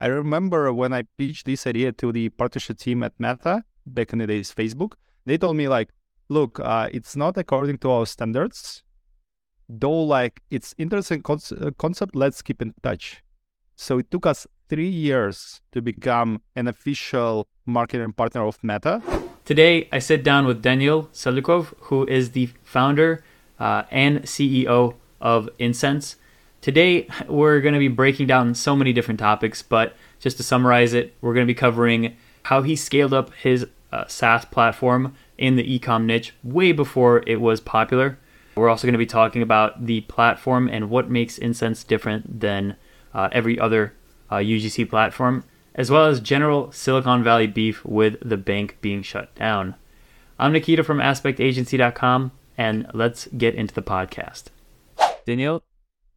I remember when I pitched this idea to the partnership team at Meta back in the days, Facebook, they told me like, look, uh, it's not according to our standards. Though like it's interesting con- uh, concept, let's keep in touch. So it took us three years to become an official marketing partner of Meta. Today, I sit down with Danil Saliukov, who is the founder uh, and CEO of Insense. Today, we're going to be breaking down so many different topics, but just to summarize it, we're going to be covering how he scaled up his uh, SaaS platform in the ecom niche way before it was popular. We're also going to be talking about the platform and what makes Insense different than uh, every other uh, UGC platform, as well as general Silicon Valley beef with the bank being shut down. I'm Nikita from AspektAgency.com, and let's get into the podcast. Danil,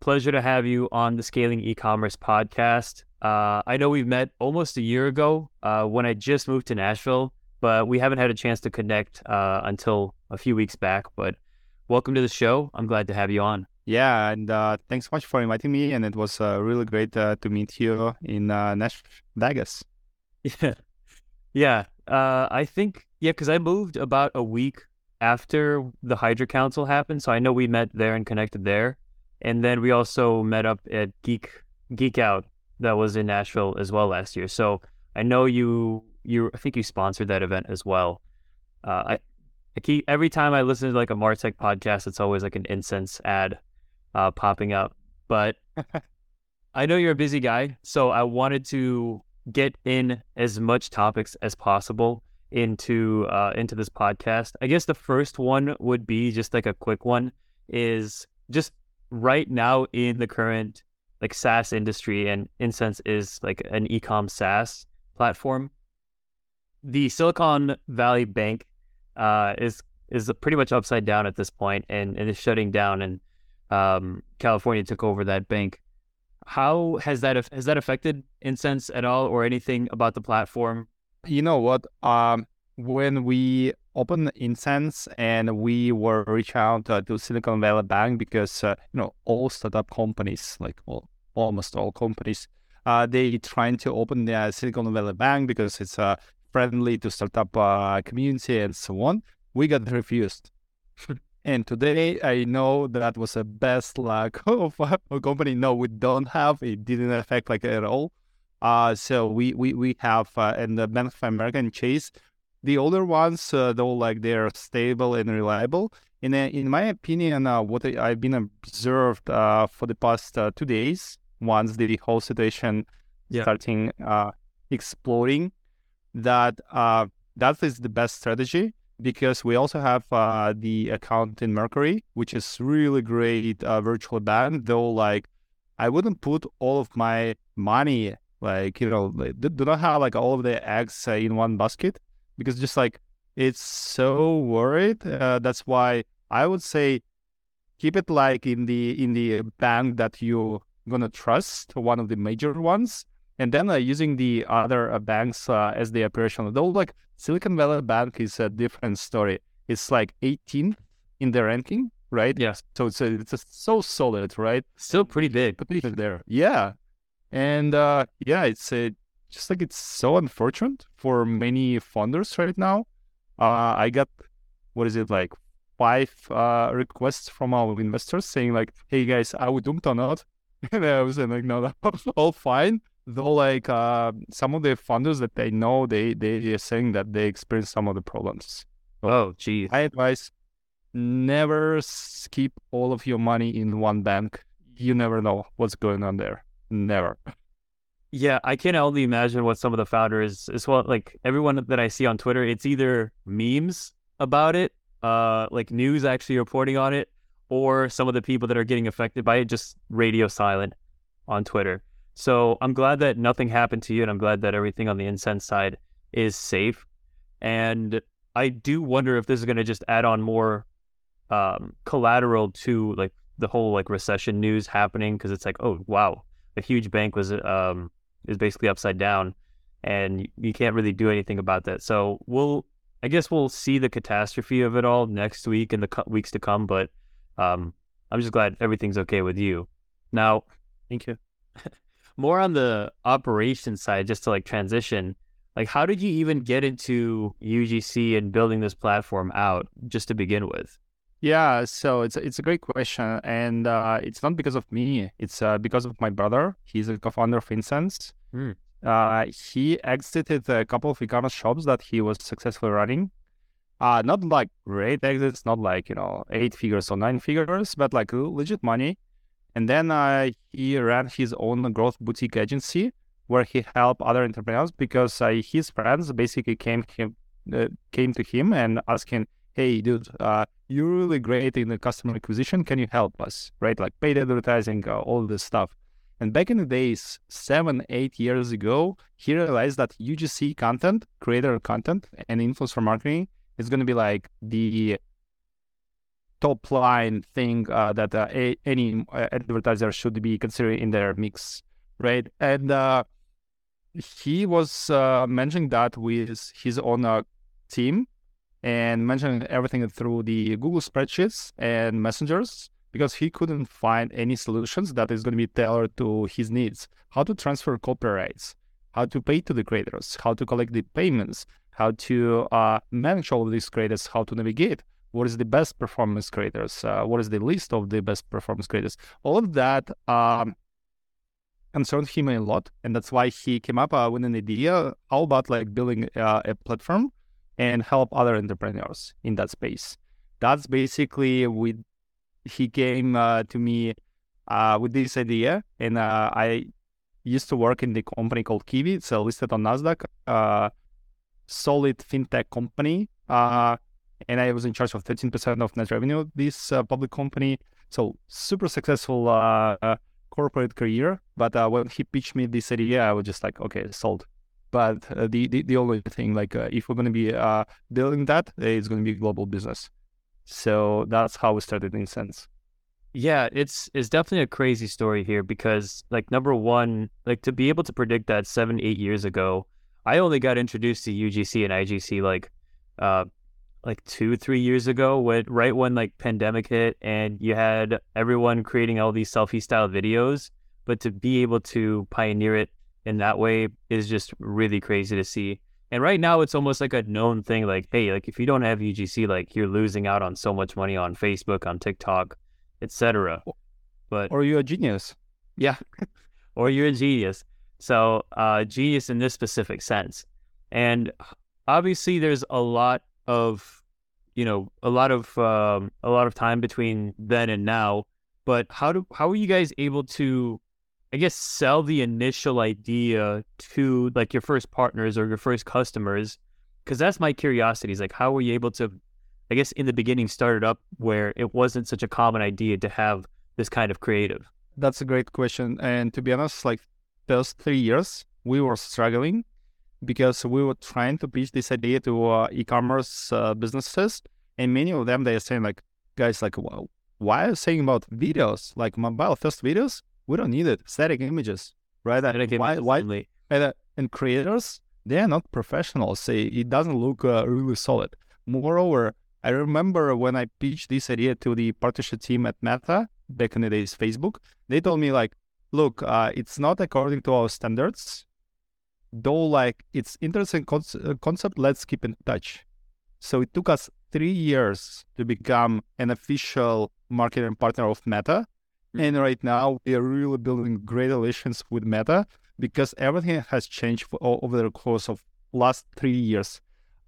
pleasure to have you on the Scaling E-commerce podcast. Uh, I know we've met almost a year ago uh, when I just moved to Nashville, but we haven't had a chance to connect uh, until a few weeks back. But welcome to the show. I'm glad to have you on. Yeah, and uh, thanks so much for inviting me. And it was uh, really great uh, to meet you in Nash Vegas. Yeah, yeah. I think yeah, because I moved about a week after the Hydra Council happened, so I know we met there and connected there and then we also met up at Geek Geek Out that was in Nashville as well last year. So I know you you I think you sponsored that event as well. Uh, I, I keep every time I listen to like a Martech podcast, it's always like an Insense ad uh, popping up. But I know you're a busy guy, so I wanted to get in as much topics as possible into uh, into this podcast. I guess the first one would be just like a quick one is just right now in the current like SaaS industry, and Insense is like an ecom SaaS platform. The Silicon Valley Bank uh, is is pretty much upside down at this point, and, and is shutting down. And um, California took over that bank. How has that has that affected Insense at all, or anything about the platform? You know what? Um, when we opened Insense and we were reach out uh, to Silicon Valley Bank because uh, you know all startup companies, like almost all companies, uh, they trying to open the Silicon Valley Bank because it's uh, friendly to startup uh, community and so on. We got refused. and today I know that was the best luck of a company. No, we don't have. It didn't affect like at all. Uh, so we we we have uh, in the Bank of America and Chase the older ones, uh, though, like they're stable and reliable. and a, in my opinion, uh, what I've been observed uh, for the past uh, two days, once the whole situation yeah. starting uh, exploding, that uh, that is the best strategy because we also have the account in Mercury, which is really great virtual bank. Though, like, I wouldn't put all of my money like you know do not have like all of the eggs in one basket because just like it's so worried. Uh, that's why I would say keep it like in the in the bank that you're gonna trust, one of the major ones, and then uh, using the other uh, banks uh, as the operational. Though like Silicon Valley Bank is a different story. It's like 18th in the ranking, right? Yes. So it's a, it's a, so solid, right? Still pretty big. Pretty there. Yeah. And uh, yeah, it's a just like it's so unfortunate for many funders right now. Uh, I got what is it like five uh, requests from our investors saying like, "Hey guys, are we doomed or not?" and I was like, "No, no, all fine." Though like uh, some of the funders that they know, they they are saying that they experience some of the problems. So oh, geez. I advise never keep all of your money in one bank. You never know what's going on there. Never. Yeah, I can only imagine what some of the founders, as well, like everyone that I see on Twitter, it's either memes about it, uh, like news actually reporting on it, or some of the people that are getting affected by it just radio silent on Twitter. So I'm glad that nothing happened to you, and I'm glad that everything on the Insense side is safe. And I do wonder if this is going to just add on more um, collateral to like the whole like recession news happening because it's like, oh wow, a huge bank was um, is basically upside down, and you can't really do anything about that. So we'll, I guess, we'll see the catastrophe of it all next week and the co- weeks to come. But um, I'm just glad everything's okay with you. Now, thank you. more on the operation side, just to like transition. Like, how did you even get into UGC and building this platform out just to begin with? Yeah, so it's it's a great question, and uh, it's not because of me. It's uh, because of my brother. He's a co-founder of Insense. Mm. Uh, he exited a couple of e-commerce shops that he was successfully running. Uh, not like great exits, not like you know eight figures or nine figures, but like legit money. And then uh, he ran his own growth boutique agency where he helped other entrepreneurs because uh, his friends basically came him uh, came to him and asking, "Hey, dude, uh, you're really great in the customer acquisition. Can you help us? Right, like paid advertising, uh, all this stuff." And back in the days, seven, eight years ago, he realized that UGC content, creator content, and influencer marketing is going to be like the top line thing uh, that uh, a- any uh, advertiser should be considering in their mix, right? And uh, he was uh, mentioning that with his own uh, team and mentioning everything through the Google spreadsheets and messengers because he couldn't find any solutions that is going to be tailored to his needs. How to transfer copyrights, how to pay to the creators, how to collect the payments, how to uh, manage all of these creators, how to navigate. What is the best performance creators? Uh, what is the list of the best performance creators? All of that um, concerned him a lot, and that's why he came up uh, with an idea. How about like building uh, a platform and help other entrepreneurs in that space? That's basically with he came uh, to me uh, with this idea, and uh, I used to work in the company called QIWI. It's listed on Nasdaq, solid fintech company, and I was in charge of 13% of net revenue. This public company, so super successful corporate career. But uh, when he pitched me this idea, I was just like, okay, sold. But uh, the, the, the only thing, like, uh, if we're going to be building that, it's going to be global business. So that's how we started Insense. Yeah, it's it's definitely a crazy story here because like number one, like to be able to predict that seven, eight years ago, I only got introduced to UGC and IGC like uh like two, three years ago when right when like pandemic hit and you had everyone creating all these selfie style videos. But to be able to pioneer it in that way is just really crazy to see. And right now it's almost like a known thing like, hey, like if you don't have UGC, like you're losing out on so much money on Facebook, on TikTok, etc. But or you're a genius. Yeah. or you're a genius. So uh genius in this specific sense. And obviously there's a lot of you know, a lot of um a lot of time between then and now. But how do how are you guys able to I guess sell the initial idea to like your first partners or your first customers because that's my curiosity is like how were you able to I guess in the beginning start it up where it wasn't such a common idea to have this kind of creative? That's a great question and to be honest like those three years we were struggling because we were trying to pitch this idea to uh, e-commerce uh, businesses and many of them they are saying like guys like well, why are you saying about videos? Like mobile first videos we don't need it. Static images, right? Static why, images why, and, uh, and creators, they are not professionals. Say it doesn't look uh, really solid. Moreover, I remember when I pitched this idea to the partnership team at Meta back in the days, Facebook, they told me like, look, uh, it's not according to our standards. Though like it's interesting con- uh, concept, let's keep in touch. So it took us three years to become an official marketing partner of Meta and right now, we are really building great relations with Meta because everything has changed over the course of last three years.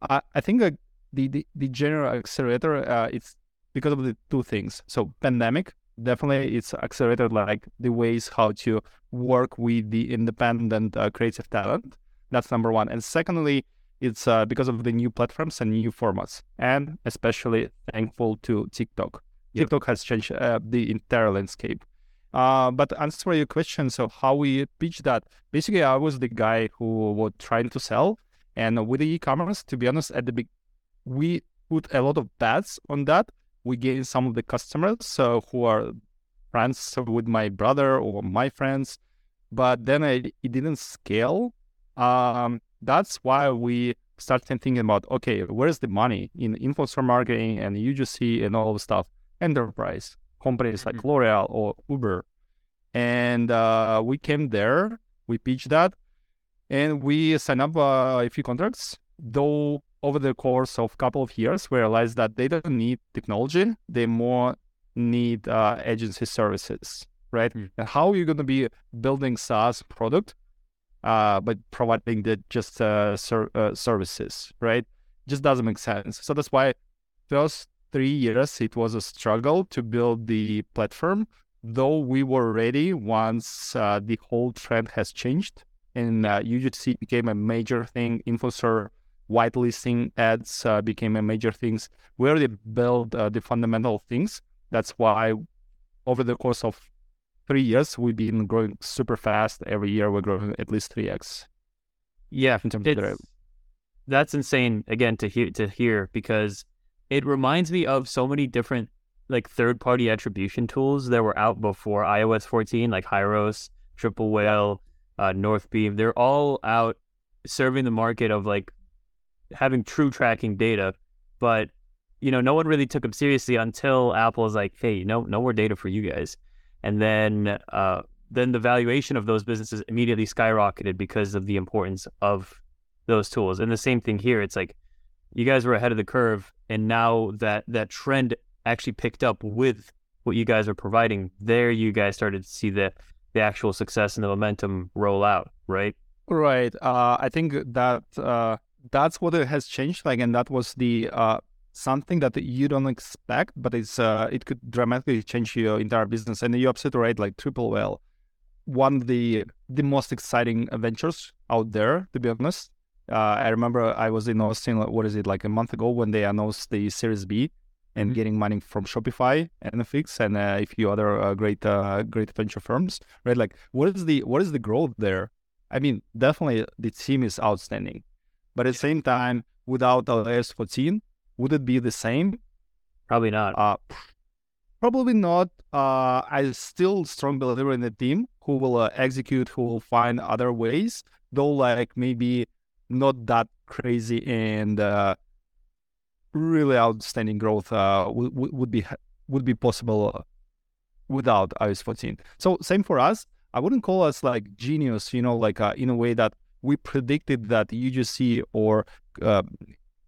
I, I think the, the, the general accelerator, uh, it's because of the two things. So pandemic, definitely it's accelerated like the ways how to work with the independent uh, creative talent. That's number one. And secondly, it's uh, because of the new platforms and new formats, and especially thankful to TikTok. Yep. TikTok has changed uh, the entire landscape. Uh, but answer your question, so how we pitch that? Basically, I was the guy who was trying to sell, and with the e-commerce, to be honest, at the big, we put a lot of bets on that. We gained some of the customers so who are friends with my brother or my friends, but then it didn't scale. Um, that's why we started thinking about okay, where's the money in influencer marketing and UGC and all the stuff enterprise companies like mm-hmm. L'Oreal or Uber. and uh, we came there. We pitched that, and we signed up uh, a few contracts. Though over the course of a couple of years, we realized that they don't need technology; they more need uh, agency services, right? Mm. And how are you going to be building SaaS product, uh, but providing the just uh, ser- uh, services, right? Just doesn't make sense. So that's why first three years it was a struggle to build the platform, though we were ready once uh, the whole trend has changed and uh, UGC became a major thing. Influencer whitelisting ads uh, became a major things. We already built uh, the fundamental things. That's why over the course of three years, we've been growing super fast. Every year, we're growing at least 3x Yeah, in terms of the that's insane again to hear to hear because it reminds me of so many different like third party attribution tools that were out before iOS 14, like Hyros, Triple Whale, uh, Northbeam. They're all out serving the market of like having true tracking data, but you know, no one really took them seriously until Apple was like, "Hey, no, no more data for you guys," and then uh, then the valuation of those businesses immediately skyrocketed because of the importance of those tools. And the same thing here. It's like you guys were ahead of the curve, and now that that trend actually picked up with what you guys are providing, there you guys started to see the the actual success and the momentum roll out, right? Right. Uh, I think that uh, that's what it has changed. Like, and that was the uh, something that you don't expect, but it's uh, it could dramatically change your entire business. And you're absolutely right. Like Triple Whale, one of the the most exciting ventures out there. To be honest, uh, I remember I was in Austin. What is it like a month ago when they announced the Series B and Mhm. getting money from Shopify, and NFX, and uh, a few other uh, great uh, great venture firms. Right? Like, what is the what is the growth there? I mean, definitely the team is outstanding, but at the same time, without iOS 14, would it be the same? Probably not. Uh, probably not. Uh, I still strong believer in the team who will uh, execute, who will find other ways, though like maybe not that crazy and uh, really outstanding growth uh, would, be would be possible uh, without iOS 14. So same for us. I wouldn't call us like genius, you know, like uh, in a way that we predicted that UGC or uh,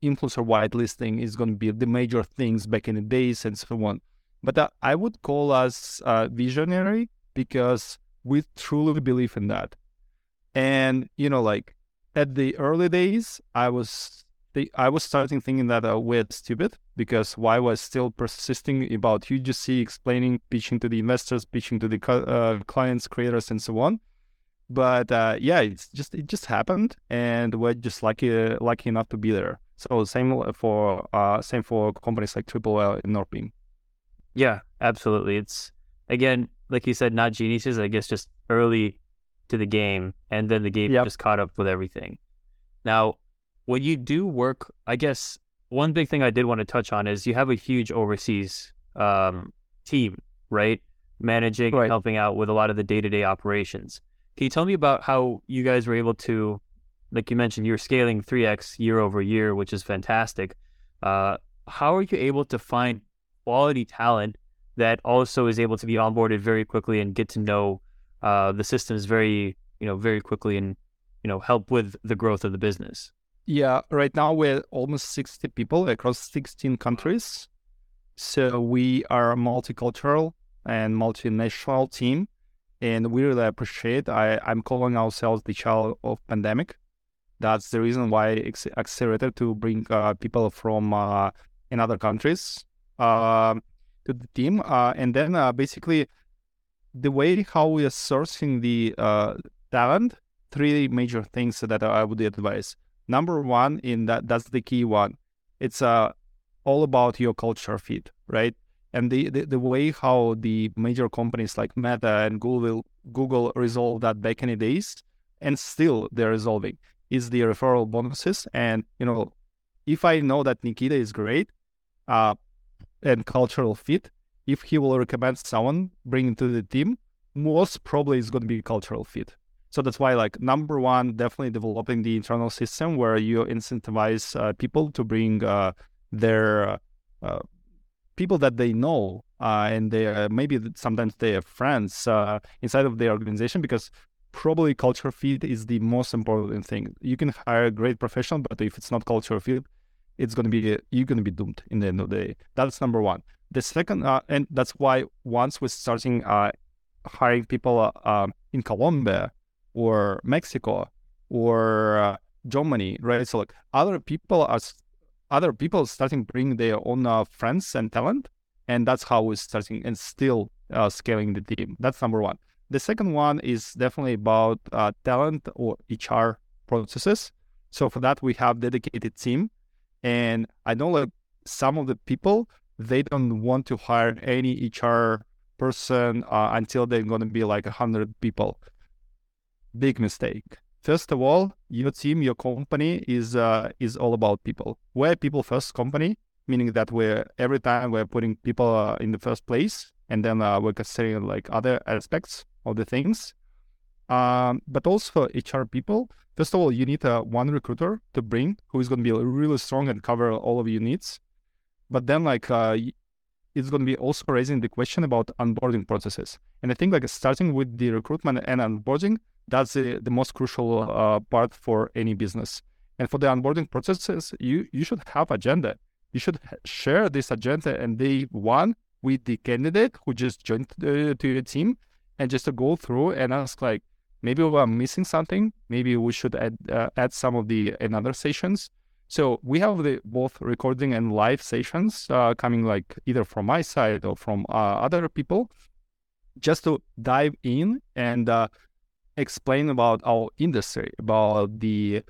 influencer whitelisting is going to be the major things back in the days and so on. But uh, I would call us uh, visionary because we truly believe in that. And you know, like at the early days, I was the, I was starting thinking that uh, we're stupid because why was still persisting about UGC, explaining, pitching to the investors, pitching to the uh, clients, creators, and so on. But uh, yeah, it's just it just happened, and we're just lucky lucky enough to be there. So same for uh, same for companies like Triple Whale and Northbeam. Yeah, absolutely. It's again, like you said, not geniuses. I guess just early to the game, and then the game Yep. just caught up with everything. Now, when you do work, I guess one big thing I did want to touch on is you have a huge overseas um, team, right? Managing, and helping out with a lot of the day to day operations. Can you tell me about how you guys were able to, like you mentioned, you're scaling 3x year over year, which is fantastic. Uh, how are you able to find quality talent that also is able to be onboarded very quickly and get to know uh, the systems very, you know, very quickly and you know help with the growth of the business? Yeah, right now we're almost 60 people across 16 countries. So we are a multicultural and multinational team. And we really appreciate, I, I'm calling ourselves the child of pandemic. That's the reason why it's accelerated to bring uh, people from uh, in other countries uh, to the team. Uh, and then uh, basically the way how we are sourcing the uh, talent, three major things that I would advise. Number one in that that's the key one. It's uh all about your culture fit right? And the, the the way how the major companies like meta and google google resolve that back in the days and still they're resolving is the referral bonuses. And you know if i know that nikita is great uh and cultural fit if he will recommend someone bring to the team most probably it's going to be a cultural fit so that's why, like, number one, definitely developing the internal system where you incentivize uh, people to bring uh, their uh, people that they know uh, and they are, maybe sometimes they are friends uh, inside of the organization because probably culture fit is the most important thing. You can hire a great professional, but if it's not culture fit, it's going to be you're going to be doomed in the end of the day. That's number one. The second, uh, and that's why once we're starting uh, hiring people uh, um, in Colombia or Mexico or uh, Germany, right? So like other people are other people starting bring their own uh, friends and talent, and that's how we're starting and still uh, scaling the team. That's number one. The second one is definitely about talent or HR processes. So for that, we have dedicated team, and I know like some of the people they don't want to hire any HR person uh, until they're going to be like a hundred people. Big mistake. First of all, your team, your company is uh, is all about people. We're people first company, meaning that we're every time we're putting people uh, in the first place, and then uh, we're considering like other aspects of the things. Um, but also HR people. First of all, you need uh, one recruiter to bring who is going to be really strong and cover all of your needs. But then, like, uh, it's going to be also raising the question about onboarding processes. And I think, like, starting with the recruitment and onboarding, that's the, the most crucial uh, part for any business. And for the onboarding processes, you you should have agenda. You should share this agenda and day one with the candidate who just joined the, to your team, and just to go through and ask like, maybe we're missing something. Maybe we should add uh, add some of the another sessions. So we have the both recording and live sessions uh, coming like either from my side or from uh, other people, just to dive in and uh, explain about our industry, about the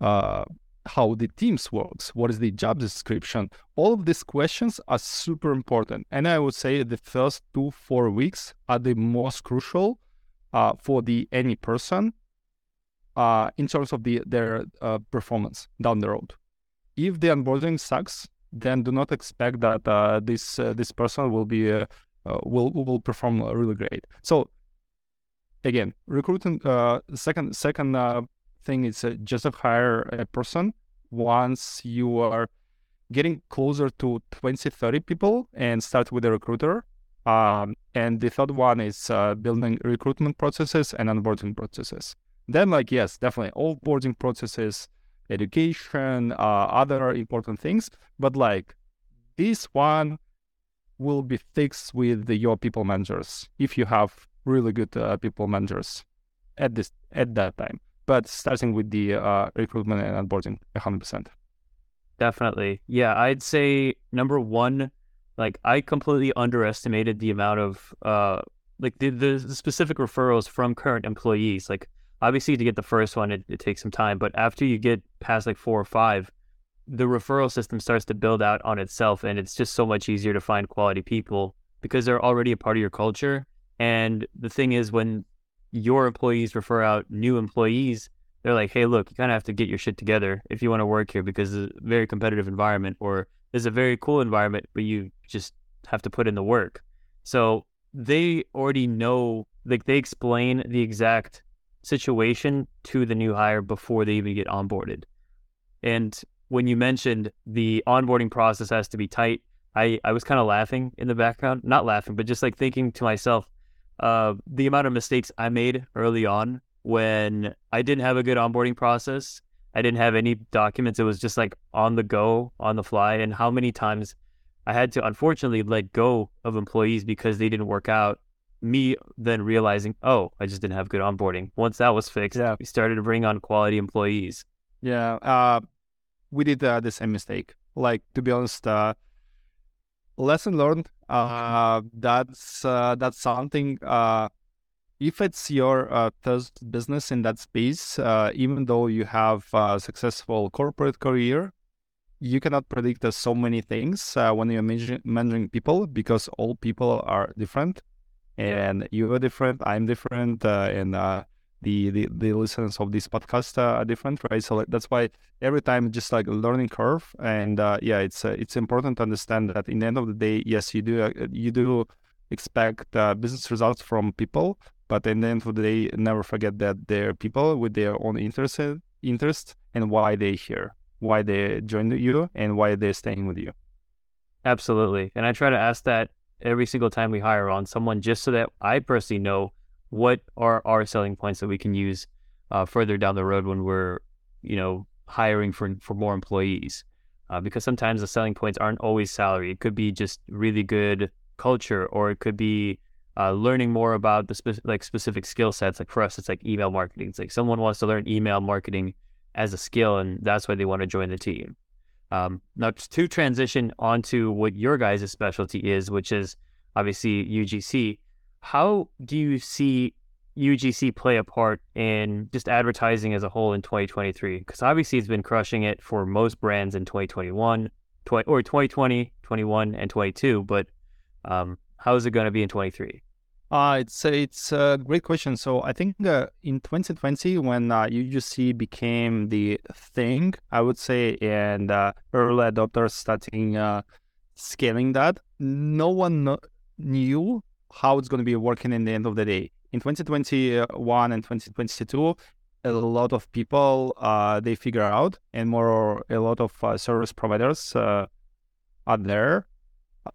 uh, how the teams works, what is the job description. All of these questions are super important, and I would say the first two four weeks are the most crucial uh, for the any person uh, in terms of the their performance down the road. If the onboarding sucks, then do not expect that uh, this uh, this person will be uh, will will perform really great. So again, recruiting. second second thing is just hire a person once you are getting closer to 20 30 people and start with a recruiter um, and the third one is uh, building recruitment processes and onboarding processes. Then, like, yes, definitely offboarding processes, education, uh, other important things. But like, this one will be fixed with the, your people managers if you have really good uh, people managers at this at that time. But starting with the uh, recruitment and onboarding, 100%. Definitely, yeah. I'd say number one like I completely underestimated the amount of uh like the, the specific referrals from current employees. Like obviously to get the first one it, it takes some time, but after you get past like four or five, the referral system starts to build out on itself and it's just so much easier to find quality people because they're already a part of your culture. And the thing is when your employees refer out new employees, they're like, hey, look, you kind of have to get your shit together if you want to work here because it's a very competitive environment or it's a very cool environment, but you just have to put in the work. So they already know, like they explain the exact situation to the new hire before they even get onboarded. And when you mentioned the onboarding process has to be tight, I, I was kind of laughing in the background, not laughing, but just like thinking to myself, uh, the amount of mistakes I made early on when I didn't have a good onboarding process I didn't have any documents. It was just like on the go, on the fly. And how many times I had to unfortunately let go of employees because they didn't work out. Me then realizing, oh, I just didn't have good onboarding. Once that was fixed, yeah. we started to bring on quality employees. Yeah, uh, we did uh, the same mistake. Like to be honest, uh, lesson learned. Uh, that's uh, that's something uh, if it's your uh, first business in that space, uh, even though you have a successful corporate career, you cannot predict uh, so many things uh, when you're managing, managing, people because all people are different, and you are different. I'm different, uh, and uh, the, the the listeners of this podcast uh, are different, right? So that's why every time just like a learning curve, and uh, yeah, it's uh, it's important to understand that in the end of the day, yes, you do you do expect business results from people but in the end of the day, never forget that they're people with their own interest, interest and why they're here, why they joined you, and why they're staying with you. Absolutely. And I try to ask that every single time we hire on someone, just so that I personally know what are our selling points that we can use uh, further down the road when we're, you know, hiring for for more employees. Uh, because sometimes the selling points aren't always salary. It could be just really good culture, or it could be uh, learning more about the spe- like specific skill sets. Like for us, it's like email marketing. It's like someone wants to learn email marketing as a skill, and that's why they want to join the team. Um, now, to transition onto what your guys' specialty is, which is obviously UGC, how do you see UGC play a part in just advertising as a whole in 2023? Because obviously it's been crushing it for most brands in 2021, 20, or 2020, 21, and 22. But um, how is it going to be in 23? Uh, it's it's a great question. So I think uh, in 2020, when uh, UGC became the thing, I would say, and uh, early adopters starting uh, scaling that, no one knew how it's going to be working in the end of the day. In 2021 and 2022, a lot of people uh, they figure out, and more a lot of uh, service providers are there.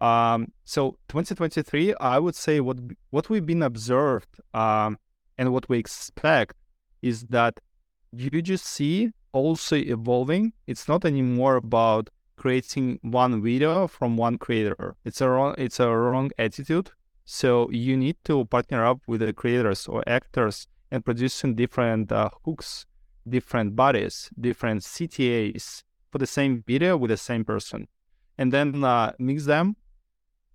Um, so 2023, I would say what what we've been observed um, and what we expect is that UGC also evolving. It's not anymore about creating one video from one creator. It's a wrong it's a wrong attitude. So you need to partner up with the creators or actors and producing different uh, hooks, different bodies, different CTAs for the same video with the same person, and then uh, mix them,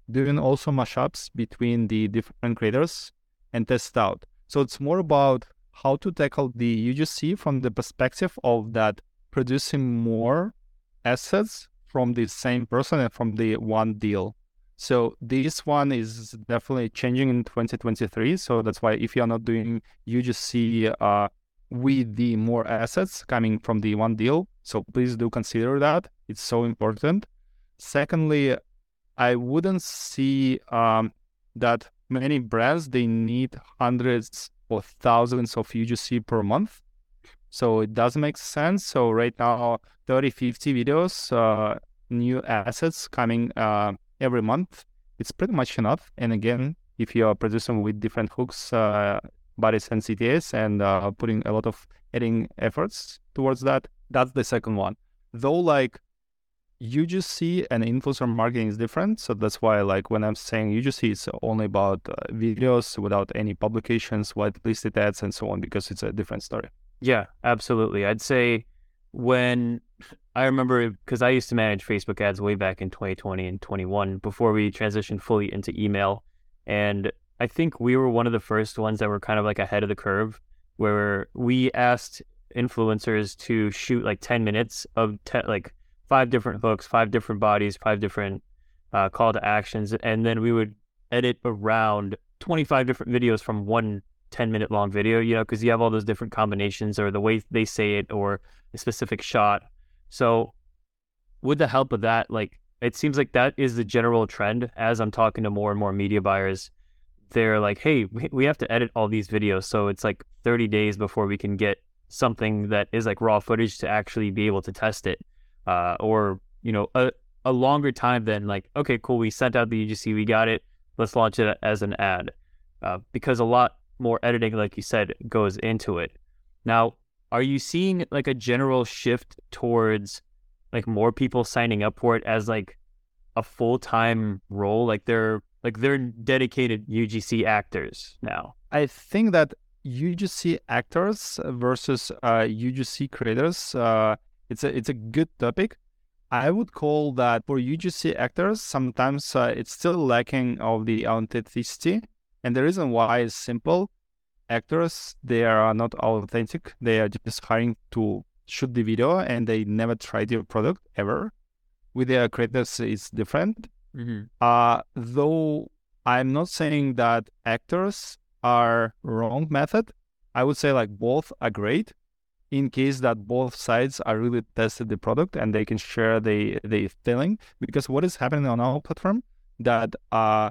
doing also mashups between the different creators and test out. So it's more about how to tackle the UGC from the perspective of that producing more assets from the same person and from the one deal. So this one is definitely changing in 2023. So that's why if you're not doing UGC uh, with the more assets coming from the one deal, so please do consider that. It's so important. Secondly, I wouldn't see um, that many brands they need hundreds or thousands of UGC per month. So it does make sense. So right now, 30, 50 videos, uh, new assets coming uh, every month. It's pretty much enough. And again, if you are producing with different hooks, uh, bodies and CTAs and uh, putting a lot of editing efforts towards that, that's the second one. Though like UGC and influencer marketing is different. So that's why, like, when I'm saying UGC, it's only about uh, videos without any publications, whitelisted ads, and so on, because it's a different story. Yeah, absolutely. I'd say when I remember, because I used to manage Facebook ads way back in 2020 and 21 before we transitioned fully into email. And I think we were one of the first ones that were kind of like ahead of the curve, where we asked influencers to shoot like 10 minutes of te- like five different hooks, five different bodies, five different uh, call to actions, and then we would edit around 25 different videos from one 10 minute long video, you know, because you have all those different combinations or the way they say it or a specific shot. So, with the help of that, like it seems like that is the general trend as I'm talking to more and more media buyers. They're like, hey, we have to edit all these videos. So it's like 30 days before we can get something that is like raw footage to actually be able to test it uh, or you know a, a longer time than like okay cool we sent out the UGC we got it let's launch it as an ad uh, because a lot more editing like you said goes into it. Now are you seeing like a general shift towards like more people signing up for it as like a full-time role? Like they're like they're dedicated UGC actors now. I think that UGC actors versus uh, UGC creators uh, it's a it's a good topic. I would call that for UGC actors, sometimes uh, it's still lacking of the authenticity. And the reason why is simple. Actors, they are not authentic. They are just hiring to shoot the video and they never tried your product ever. With the creators, it's different. Mm-hmm. Uh, though I'm not saying that actors are wrong method. I would say like both are great in case that both sides are really tested the product and they can share the the feeling because what is happening on our platform that uh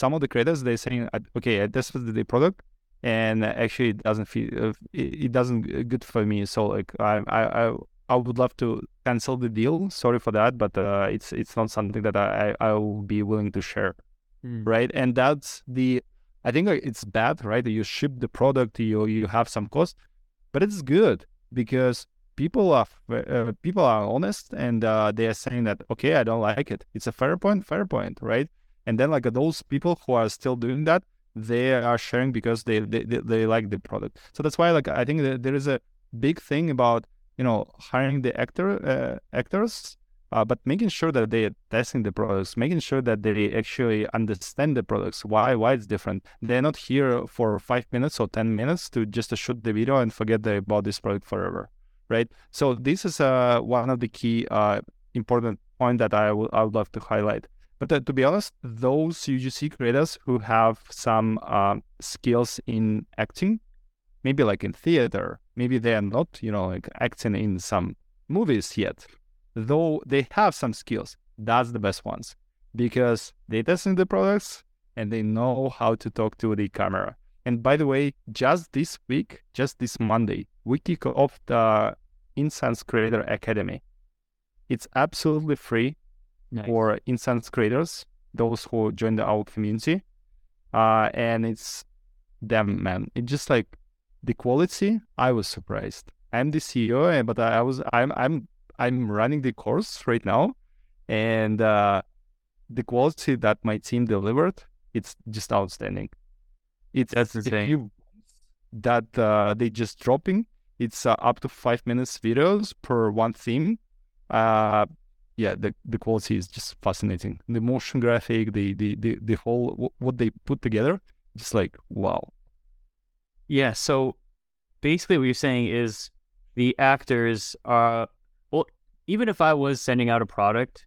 some of the creators they're saying okay i tested the product and actually it doesn't feel uh, it doesn't good for me so like i i i would love to cancel the deal sorry for that but uh, it's it's not something that i i will be willing to share mm. right? And that's the I think it's bad, right? You ship the product, you you have some cost, but it's good because people are uh, people are honest and uh, they are saying that okay, I don't like it. It's a fair point, fair point, right? And then like those people who are still doing that, they are sharing because they they, they, like the product. So that's why like I think there is a big thing about you know hiring the actor uh, actors uh, but making sure that they are testing the products, making sure that they actually understand the products, why why it's different. They're not here for five minutes or ten minutes to just to shoot the video and forget they bought this product forever, right? So this is uh, one of the key uh, important point that I would I would love to highlight. But uh, to be honest, those UGC creators who have some uh, skills in acting, maybe like in theater, maybe they are not, you know, like acting in some movies yet though they have some skills, that's the best ones because they testing the products and they know how to talk to the camera. And by the way, just this week, just this Monday, we kick off the Insense Creator Academy. It's absolutely free nice. for Insense creators, those who join the, our community. Uh, and it's them, man. It's just like the quality. I was surprised. I'm the CEO, eh, but I was I'm I'm I'm running the course right now, and uh, the quality that my team delivered, it's just outstanding. It's that's insane. That uh, they just dropping. It's uh, up to five minutes videos per one theme. Uh, yeah, the, the quality is just fascinating. The motion graphic, the the the, the whole w- what they put together, just like wow. Yeah. So basically, what you're saying is the actors are even if I was sending out a product,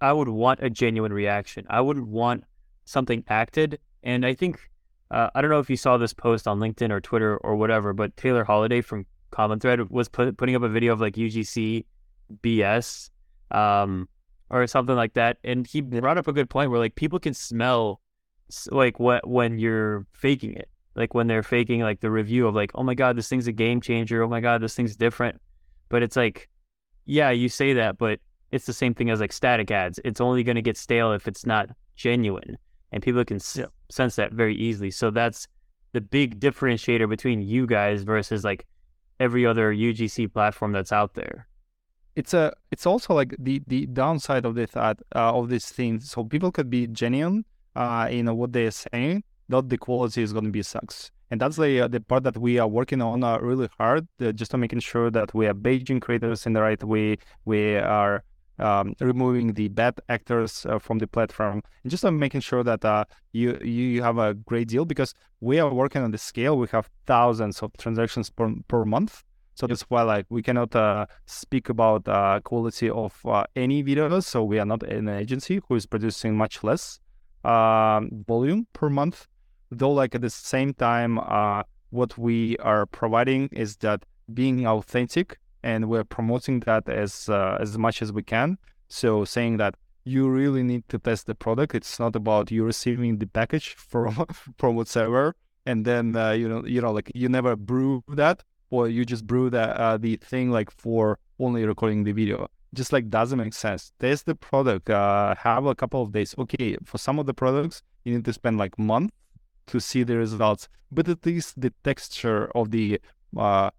I would want a genuine reaction. I wouldn't want something acted. And I think uh, I don't know if you saw this post on LinkedIn or Twitter or whatever, but Taylor Holiday from Common Thread was put, putting up a video of like UGC BS um, or something like that, and he brought up a good point where like people can smell like what when you're faking it, like when they're faking like the review of like, oh my god, this thing's a game changer. Oh my god, this thing's different. But it's like yeah, you say that, but it's the same thing as like static ads. It's only going to get stale if it's not genuine, and people can s- sense that very easily. So that's the big differentiator between you guys versus like every other UGC platform that's out there. It's a it's also like the the downside of this ad, uh, of this thing. So people could be genuine uh, in what they're saying, not the quality is going to be sucks and that's the uh, the part that we are working on uh, really hard, uh, just to making sure that we are badging creators in the right way. We are um, removing the bad actors uh, from the platform, and just uh, making sure that uh, you you have a great deal because we are working on the scale. We have thousands of transactions per per month. So that's why like we cannot uh, speak about uh, quality of uh, any videos. So we are not an agency who is producing much less um, volume per month though like at the same time uh, what we are providing is that being authentic and we're promoting that as uh, as much as we can. So saying that you really need to test the product it's not about you receiving the package from from whatsoever and then uh, you know you know like you never brew that or you just brew that uh, the thing like for only recording the video. Just like doesn't make sense. Test the product uh, have a couple of days. Okay for some of the products you need to spend like month to see the results, but at least the texture of the uh,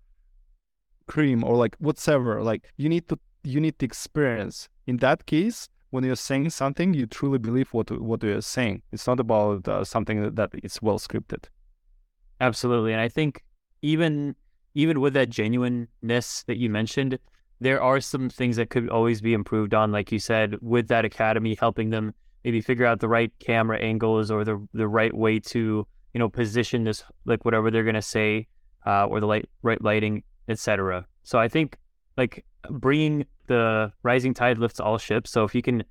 cream or like whatever, like you need to you need to experience. In that case, when you're saying something, you truly believe what what you're saying. It's not about uh, something that is well scripted. Absolutely, and I think even even with that genuineness that you mentioned, there are some things that could always be improved on. Like you said, with that academy helping them maybe figure out the right camera angles or the the right way to you know position this like whatever they're gonna say uh, or the light right lighting etc. So I think like bringing the rising tide lifts all ships. So if you can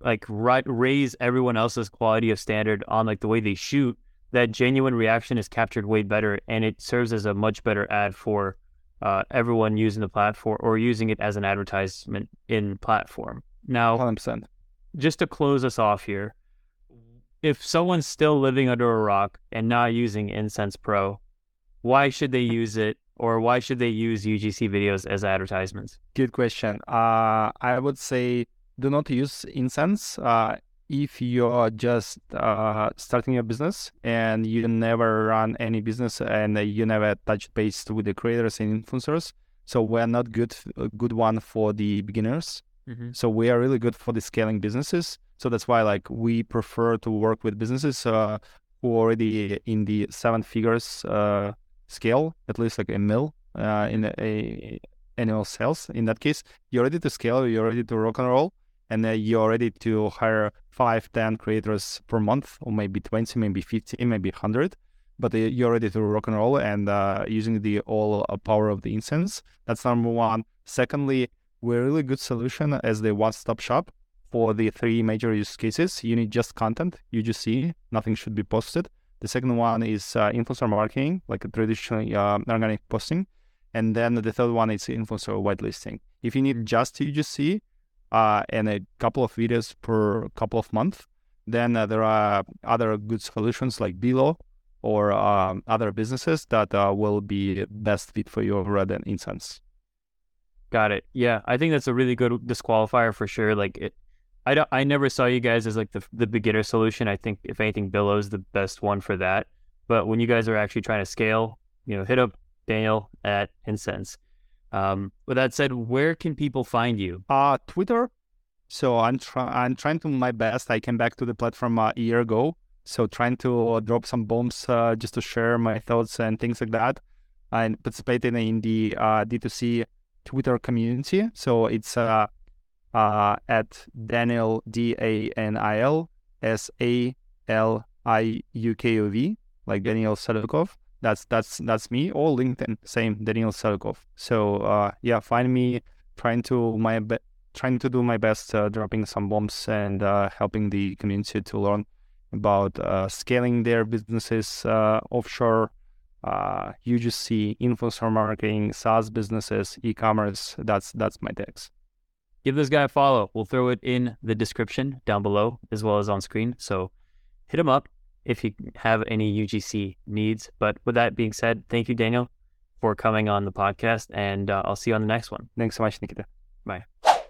like ri- raise everyone else's quality of standard on like the way they shoot, that genuine reaction is captured way better, and it serves as a much better ad for uh, everyone using the platform or using it as an advertisement in platform. Now, 100% just to close us off here, if someone's still living under a rock and not using Insense Pro, why should they use it or why should they use UGC videos as advertisements? Good question. Uh, I would say do not use Insense. Uh, if you're just uh, starting your business and you never run any business and you never touch base with the creators and influencers, so we're not good a good one for the beginners. Mm-hmm. So we are really good for the scaling businesses. So that's why like we prefer to work with businesses uh, who already in the seven figures uh, scale, at least like a mil uh, in a, a annual sales. In that case, you're ready to scale, you're ready to rock and roll, and uh, you're ready to hire five, 10 creators per month, or maybe 20, maybe 50, maybe 100. But uh, you're ready to rock and roll and uh, using the all uh, power of the Insense. That's number one. Secondly, we're a really good solution as the one-stop shop for the three major use cases. You need just content, UGC, nothing should be posted. The second one is uh, influencer marketing, like a traditional uh, organic posting. And then the third one is influencer whitelisting. If you need just UGC uh, and a couple of videos per couple of months, then uh, there are other good solutions like Billo or um, other businesses that uh, will be best fit for you rather than Insense. Got it. Yeah, I think that's a really good disqualifier for sure. Like it, I don't, I never saw you guys as like the the beginner solution. I think if anything, Billo is the best one for that. But when you guys are actually trying to scale, you know, hit up Danil at Insense. Um, with that said, where can people find you? Uh Twitter. So I'm trying. I'm trying to my best. I came back to the platform uh, a year ago, so trying to drop some bombs uh, just to share my thoughts and things like that. I'm participating in the uh, D2C Twitter community. So it's uh, uh, at Danil D A N I L S A L I U K O V, like Danil Saliukov. That's that's that's me. Or LinkedIn, same Danil Saliukov. So uh, yeah, find me. Trying to my be- trying to do my best, uh, dropping some bombs and uh, helping the community to learn about uh, scaling their businesses uh, offshore uh, UGC, influencer marketing, SaaS businesses, e-commerce. That's that's my text. Give this guy a follow. We'll throw it in the description down below as well as on screen. So hit him up if you have any UGC needs. But with that being said, thank you, Danil, for coming on the podcast, and uh, I'll see you on the next one. Thanks so much, Nikita. Bye.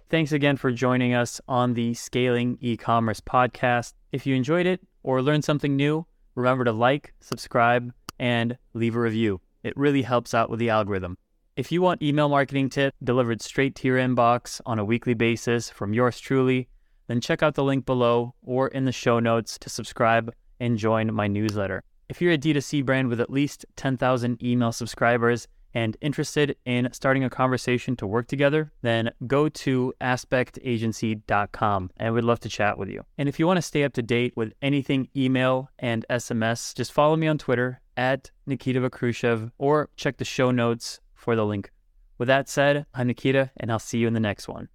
Thanks again for joining us on the Scaling E-commerce podcast. If you enjoyed it or learned something new, remember to like, subscribe, and leave a review. It really helps out with the algorithm. If you want email marketing tips delivered straight to your inbox on a weekly basis from yours truly, then check out the link below or in the show notes to subscribe and join my newsletter. If you're a D2C brand with at least 10,000 email subscribers and interested in starting a conversation to work together, then go to aspektagency.com and we'd love to chat with you. And if you want to stay up to date with anything email and SMS, just follow me on Twitter at Nikita Vakhrushev or check the show notes for the link. With that said, I'm Nikita and I'll see you in the next one.